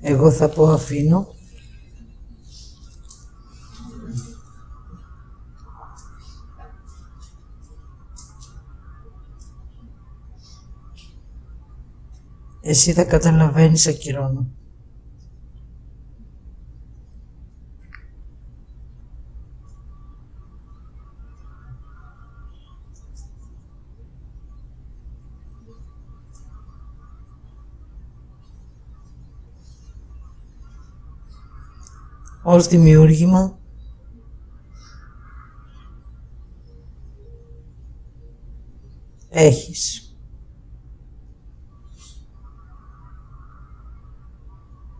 Εγώ θα πω αφήνω. Εσύ θα καταλαβαίνεις ακυρώνω. Ως δημιούργημα έχεις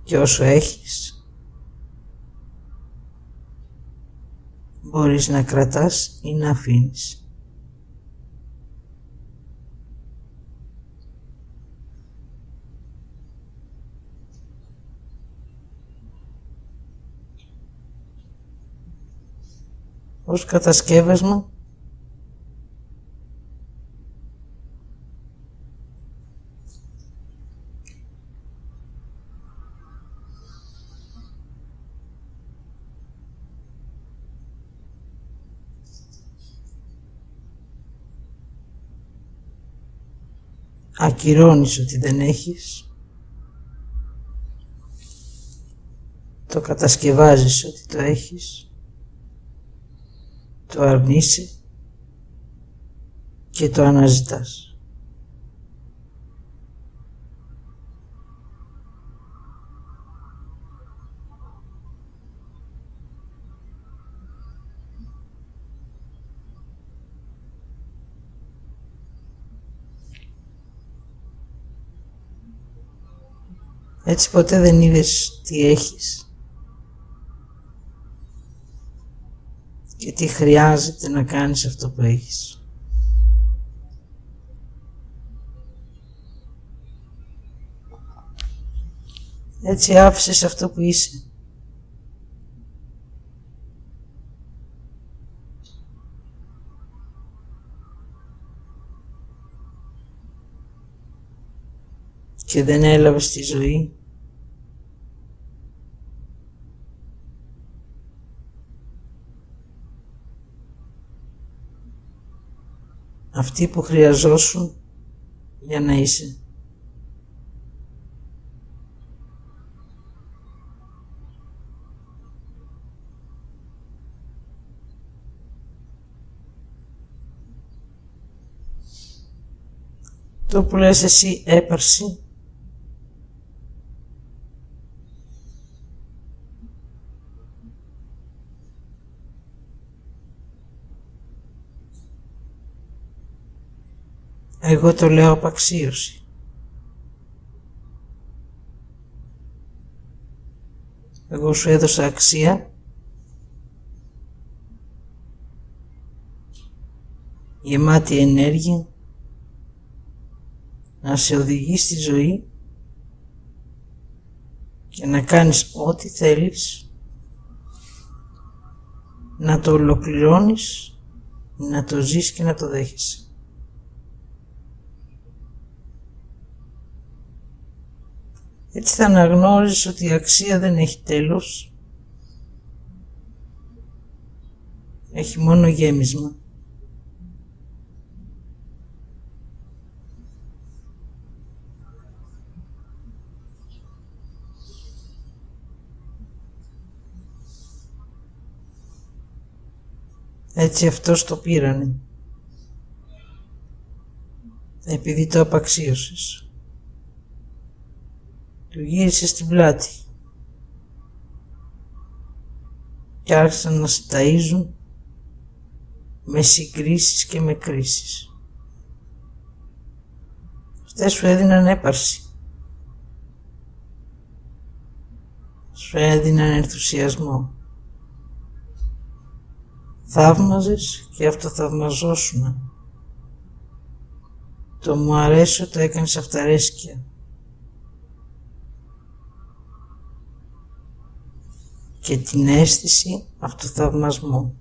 και όσο έχεις μπορείς να κρατάς ή να αφήνεις. Ως κατασκεύασμα ακυρώνεις ότι δεν έχεις. Το κατασκευάζεις ότι το έχεις το αρνείσαι και το αναζητάς. Έτσι ποτέ δεν είδες τι έχεις. Και τι χρειάζεται να κάνεις αυτό που έχεις. Έτσι άφησες αυτό που είσαι. Και δεν έλαβες τη ζωή αυτή που χρειαζόσουν για να είσαι. Το που λες εσύ έπαρση Εγώ το λέω απαξίωση. Εγώ σου έδωσα αξία γεμάτη ενέργεια να σε οδηγεί στη ζωή και να κάνεις ό,τι θέλεις να το ολοκληρώνεις, να το ζεις και να το δέχεσαι. Έτσι θα αναγνώρισεις ότι η αξία δεν έχει τέλος. Έχει μόνο γέμισμα. Έτσι αυτός το πήρανε. Επειδή το απαξίωσες του γύρισε στην πλάτη και άρχισαν να σε ταΐζουν με συγκρίσεις και με κρίσεις. Αυτές σου έδιναν έπαρση. Σου έδιναν ενθουσιασμό. Θαύμαζες και αυτό θαυμαζόσουνα. Το μου αρέσω το έκανες αυταρέσκεια. Και την αίσθηση αυτοθαυμασμού.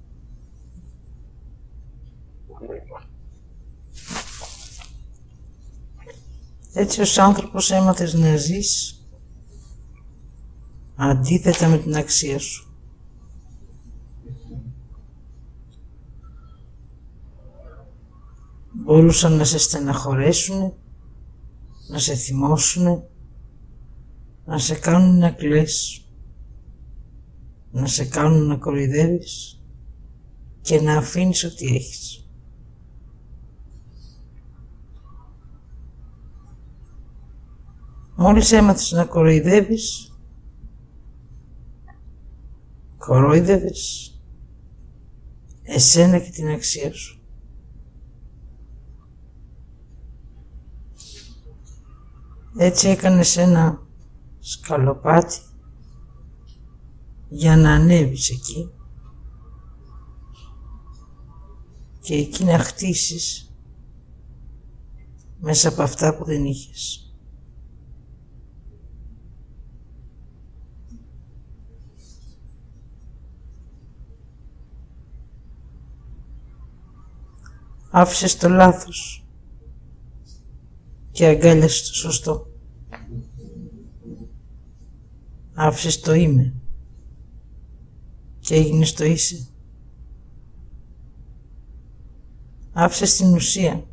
Έτσι ως άνθρωπος έμαθες να ζεις αντίθετα με την αξία σου. Μπορούσαν να σε στεναχωρέσουν, να σε θυμώσουν, να σε κάνουν να κλαις, να σε κάνουν να κοροϊδεύεις και να αφήνεις ό,τι έχεις. Μόλις έμαθες να κοροϊδεύεις, κορόιδευες εσένα και την αξία σου. Έτσι έκανες ένα σκαλοπάτι για να ανέβεις εκεί και εκεί να χτίσεις μέσα από αυτά που δεν είχες. άφησες το λάθος και αγκάλιασες το σωστό. Άφησες το είμαι και έγινες το είσαι. Άφησες την ουσία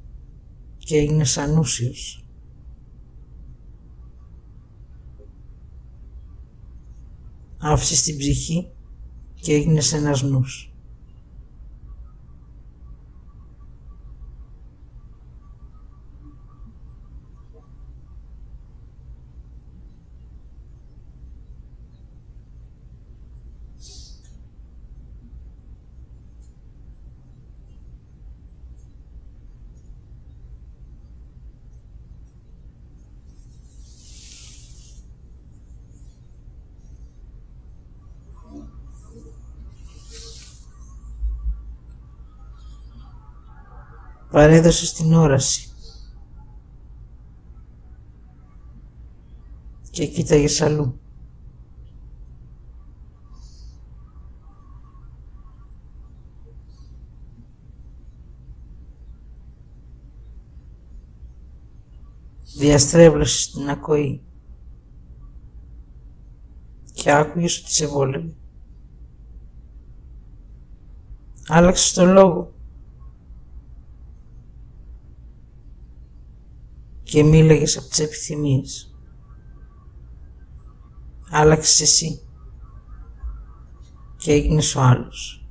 και έγινες ανούσιος. Άφησες την ψυχή και έγινες ένας νους. Παρέδωσε την όραση και κοίταγε αλλού. Διαστρέβλωσε την ακοή και άκουγες ότι σε βόλευε. Άλλαξε το λόγο και μίλαγες από τις επιθυμίες. Άλλαξες εσύ και έγινες ο άλλος.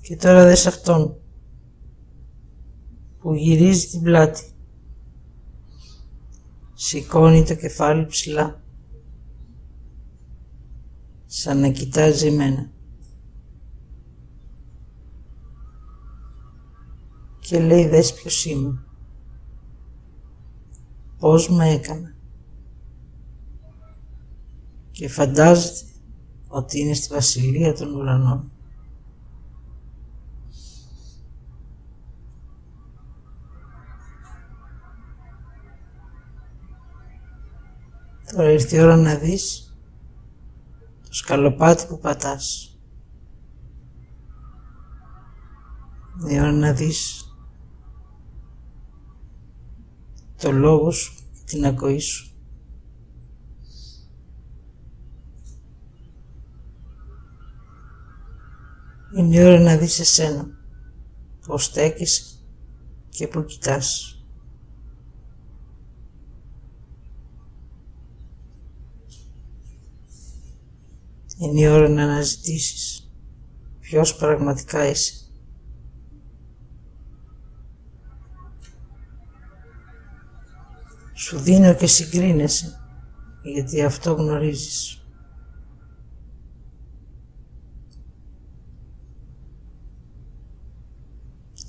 Και τώρα δες αυτόν που γυρίζει την πλάτη. Σηκώνει το κεφάλι ψηλά σαν να κοιτάζει εμένα. Και λέει δες ποιος είμαι. Πώς με έκανα. Και φαντάζεται ότι είναι στη βασιλεία των ουρανών. Τώρα ήρθε η ώρα να δεις το σκαλοπάτι που πατάς. Είναι ώρα να δεις το λόγο σου και την ακοή σου. Είναι η ώρα να δεις εσένα, πώς στέκεσαι και που κοιτάς. Είναι η ώρα να αναζητήσεις ποιος πραγματικά είσαι. Σου δίνω και συγκρίνεσαι, γιατί αυτό γνωρίζεις.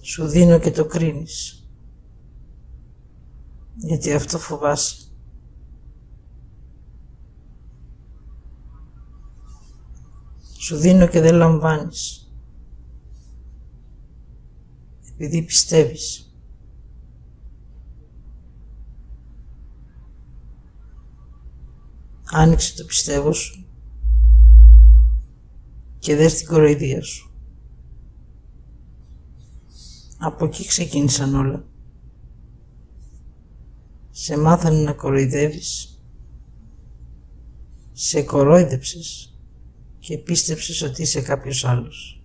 Σου δίνω και το κρίνεις, γιατί αυτό φοβάσαι. Σου δίνω και δεν λαμβάνεις. Επειδή πιστεύεις. Άνοιξε το πιστεύω σου και δες την κοροϊδία σου. Από εκεί ξεκίνησαν όλα. Σε μάθανε να κοροϊδεύεις. Σε κορόιδεψες και πίστεψες ότι είσαι κάποιος άλλος.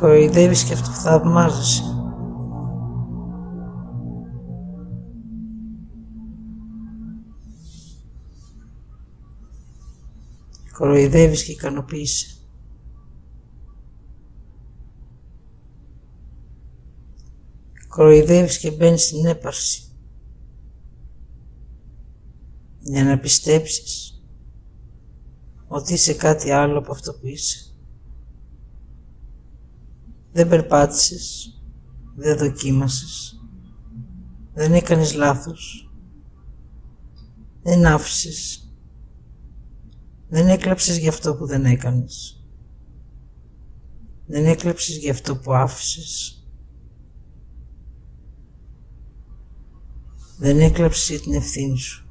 Κοροϊδεύεις και αυτοθαυμάζεσαι. Κοροϊδεύεις και ικανοποιείσαι. Κοροϊδεύεις και μπαίνεις στην έπαρση. Για να πιστέψεις ότι είσαι κάτι άλλο από αυτό που είσαι. Δεν περπάτησες, δεν δοκίμασες, δεν έκανες λάθος, δεν άφησες δεν έκλαψες για αυτό που δεν έκανες. Δεν έκλαψες για αυτό που άφησες. Δεν έκλαψες για την ευθύνη σου.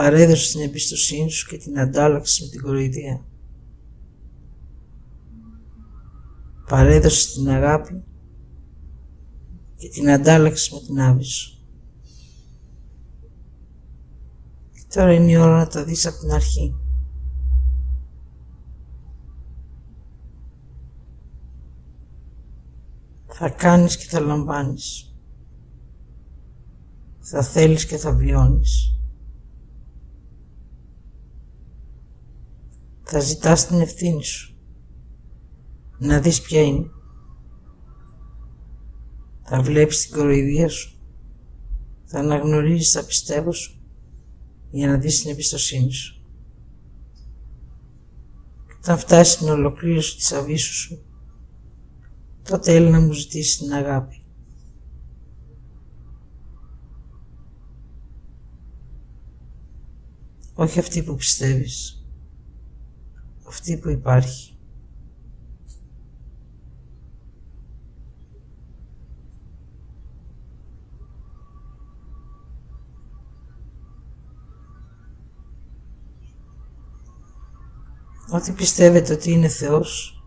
Παρέδωσες την εμπιστοσύνη σου και την αντάλλαξες με την κοροϊδία. Παρέδωσες την αγάπη και την αντάλλαξες με την άβη σου. Τώρα είναι η ώρα να τα δεις από την αρχή. Θα κάνεις και θα λαμβάνεις. Θα θέλεις και θα βιώνεις. Θα ζητάς την ευθύνη σου. Να δεις ποια είναι. Θα βλέπεις την κοροϊδία σου. Θα αναγνωρίζεις τα πιστεύω σου για να δεις την εμπιστοσύνη σου. Όταν φτάσει στην ολοκλήρωση της αβίσου σου, τότε έλει να μου ζητήσεις την αγάπη. Όχι αυτή που πιστεύεις, αυτή που υπάρχει. Ό,τι πιστεύετε ότι είναι Θεός,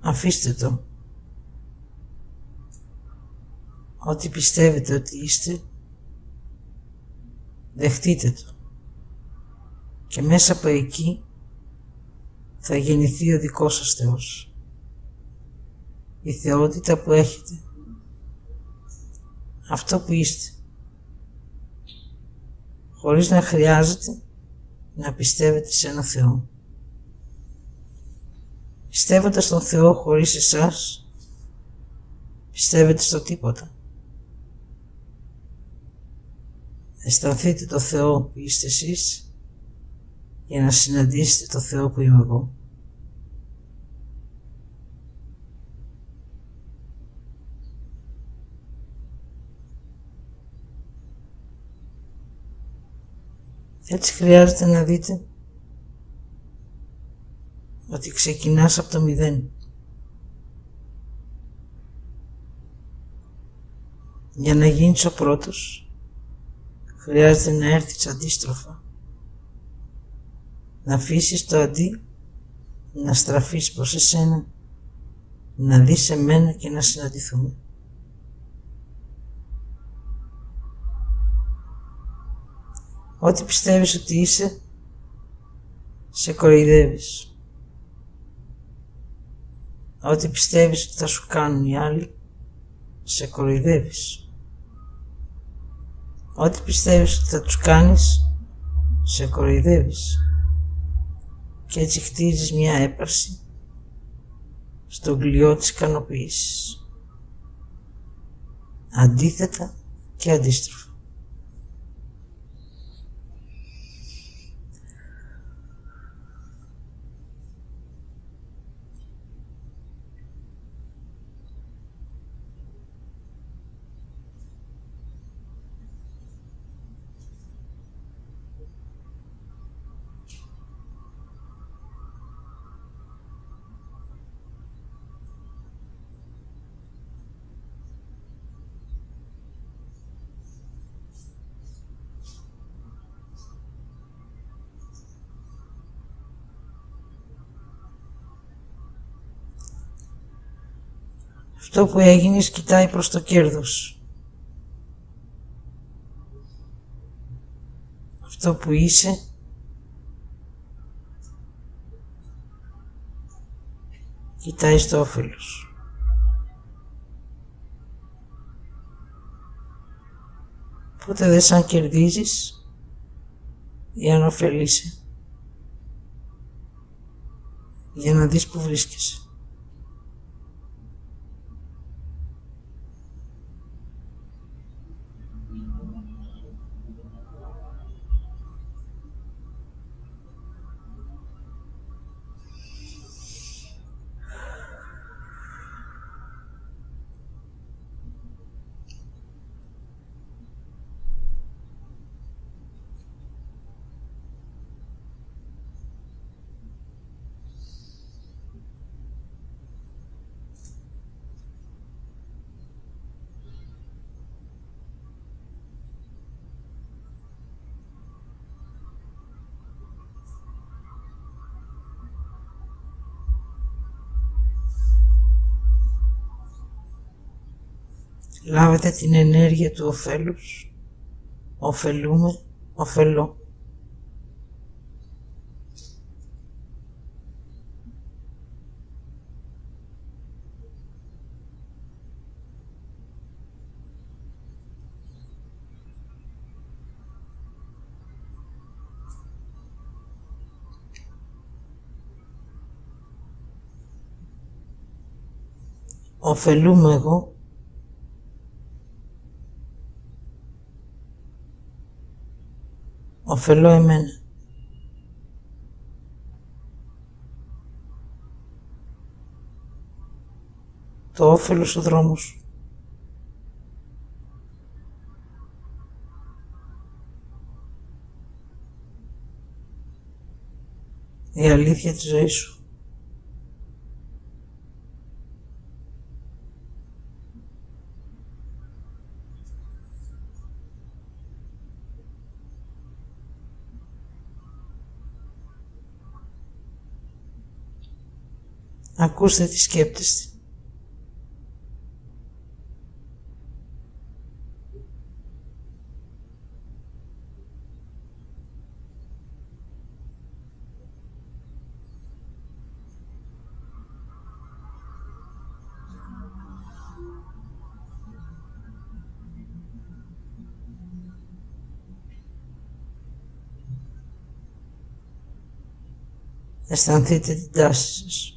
αφήστε το. Ό,τι πιστεύετε ότι είστε, δεχτείτε το. Και μέσα από εκεί θα γεννηθεί ο δικός σας Θεός. Η θεότητα που έχετε. Αυτό που είστε. Χωρίς να χρειάζεται να πιστεύετε σε ένα Θεό. Πιστεύοντας στον Θεό χωρίς εσάς, πιστεύετε στο τίποτα. Αισθανθείτε το Θεό που είστε εσείς για να συναντήσετε το Θεό που είμαι εγώ. Έτσι χρειάζεται να δείτε ότι ξεκινάς από το μηδέν. Για να γίνεις ο πρώτος χρειάζεται να έρθεις αντίστροφα. Να αφήσεις το αντί, να στραφείς προς εσένα, να δεις εμένα και να συναντηθούμε. Ό,τι πιστεύεις ότι είσαι, σε κοροϊδεύεις. Ό,τι πιστεύεις ότι θα σου κάνουν οι άλλοι, σε κοροϊδεύεις. Ό,τι πιστεύεις ότι θα τους κάνεις, σε κοροϊδεύεις. Και έτσι χτίζεις μια έπαρση στον κλειό της ικανοποίησης. Αντίθετα και αντίστροφα. Αυτό που έγινε κοιτάει προς το κέρδος. Αυτό που είσαι κοιτάει στο όφελος. Ποτέ δεν σαν κερδίζεις ή αν ωφελείσαι για να δεις που βρίσκεσαι. Λάβετε την ενέργεια του ωφέλους. Οφελούμε, ωφελώ. Οφελούμε εγώ ωφελώ εμένα. Το όφελος ο δρόμος Η αλήθεια της ζωής σου. Ακούστε τι σκέπτεστε. Αισθανθείτε την τάση σας.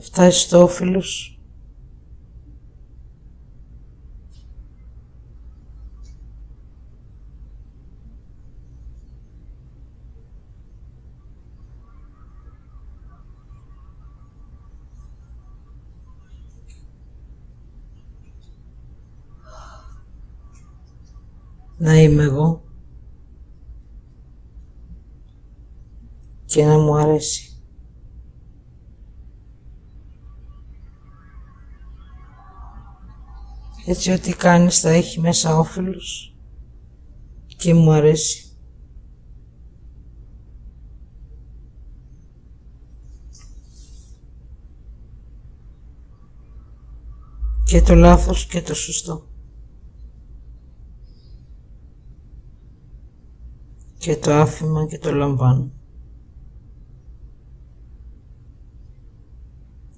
Φτάσει στο όφιλος να είμαι εγώ και να μου αρέσει. Έτσι ό,τι κάνεις θα έχει μέσα όφελος και μου αρέσει. και το λάθος και το σωστό. Και το άφημα και το λαμβάνω.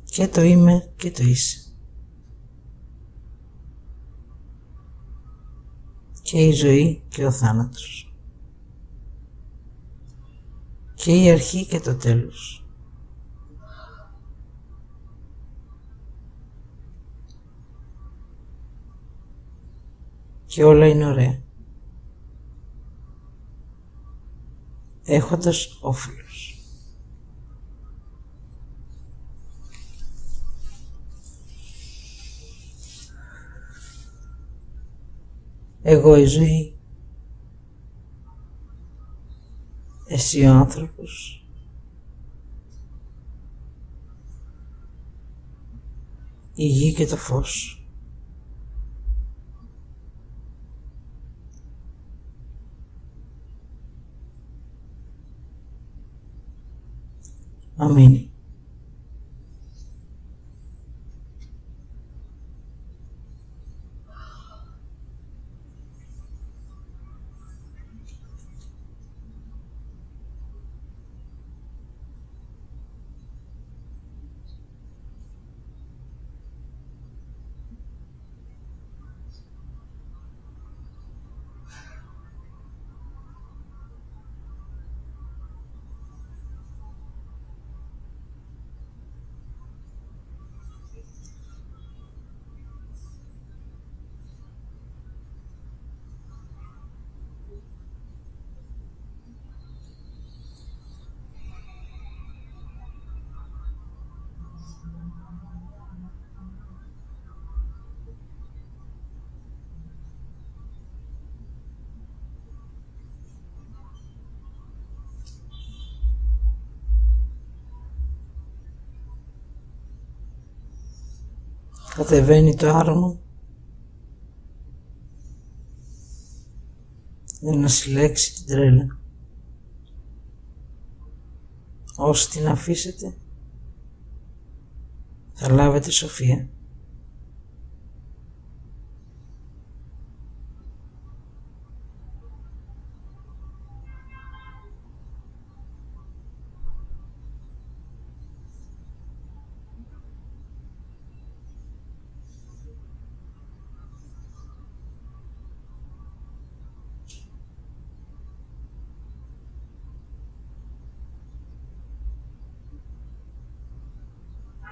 Και το είμαι και το είσαι. Και η ζωή και ο θάνατος. Και η αρχή και το τέλος. και όλα είναι ωραία. Έχοντας όφελος. Εγώ η ζωή, εσύ ο άνθρωπος, η γη και το φως. Amém. Κατεβαίνει το άρμο για να συλλέξει την τρέλα. Όσοι την αφήσετε θα λάβετε σοφία.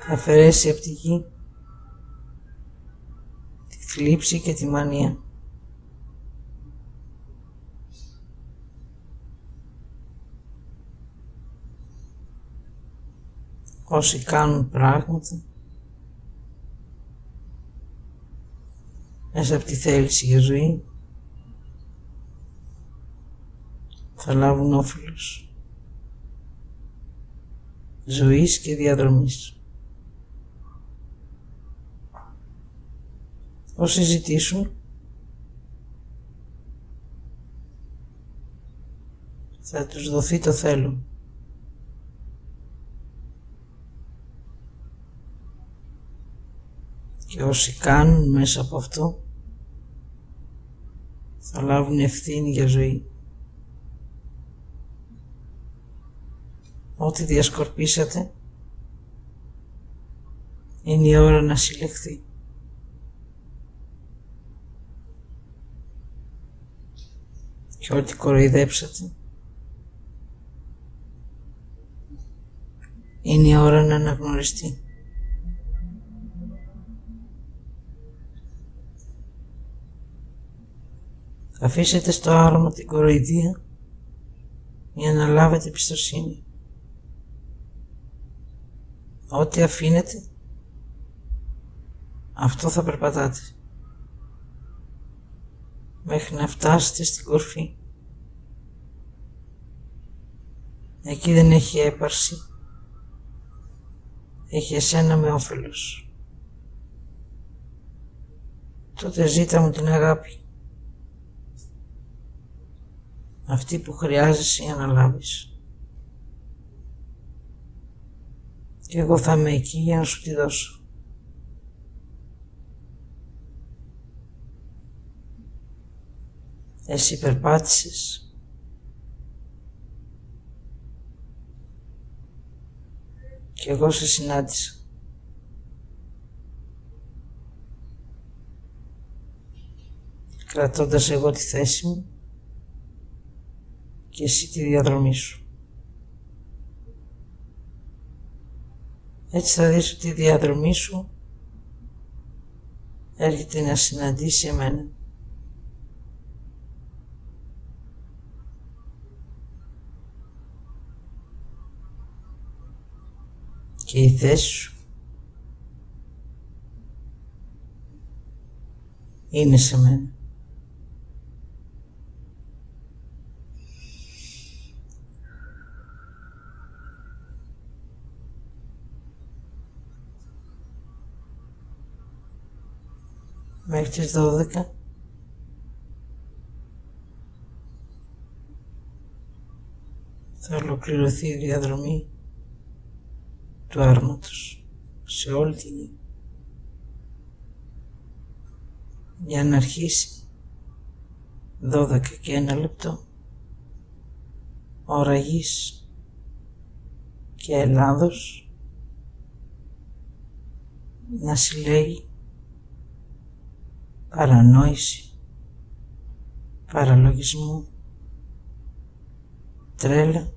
Θα αφαιρέσει από τη γη τη θλίψη και τη μανία. Όσοι κάνουν πράγματα μέσα από τη θέληση για ζωή θα λάβουν όφελος ζωής και διαδρομής. Όσοι ζητήσουν θα τους δοθεί το θέλω. Και όσοι κάνουν μέσα από αυτό θα λάβουν ευθύνη για ζωή. Ό,τι διασκορπίσατε είναι η ώρα να συλλεχθεί. Και ό,τι κοροϊδέψατε. Είναι η ώρα να αναγνωριστεί. Αφήσετε στο άρωμα την κοροϊδία για να λάβετε πιστοσύνη. Ό,τι αφήνετε, αυτό θα περπατάτε μέχρι να φτάσετε στην κορφή. Εκεί δεν έχει έπαρση. Έχει εσένα με όφελος. Τότε ζήτα μου την αγάπη. Αυτή που χρειάζεσαι για να λάβεις. Και εγώ θα είμαι εκεί για να σου τη δώσω. Εσύ περπάτησες και εγώ σε συνάντησα. Κρατώντας εγώ τη θέση μου και εσύ τη διαδρομή σου. Έτσι θα δεις ότι η διαδρομή σου έρχεται να συναντήσει εμένα. Και η θέση σου είναι σε μένα. Μέχρι τις 12 θα ολοκληρωθεί η διαδρομή του άρματος σε όλη τη γη για να αρχίσει 12 και ένα λεπτό ώρα γης και Ελλάδος να συλλέγει παρανόηση, παραλογισμό, τρέλα,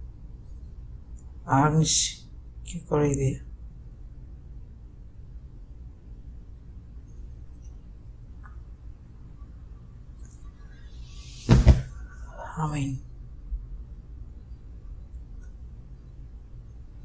άρνηση, και κοροϊδία. Αμήν.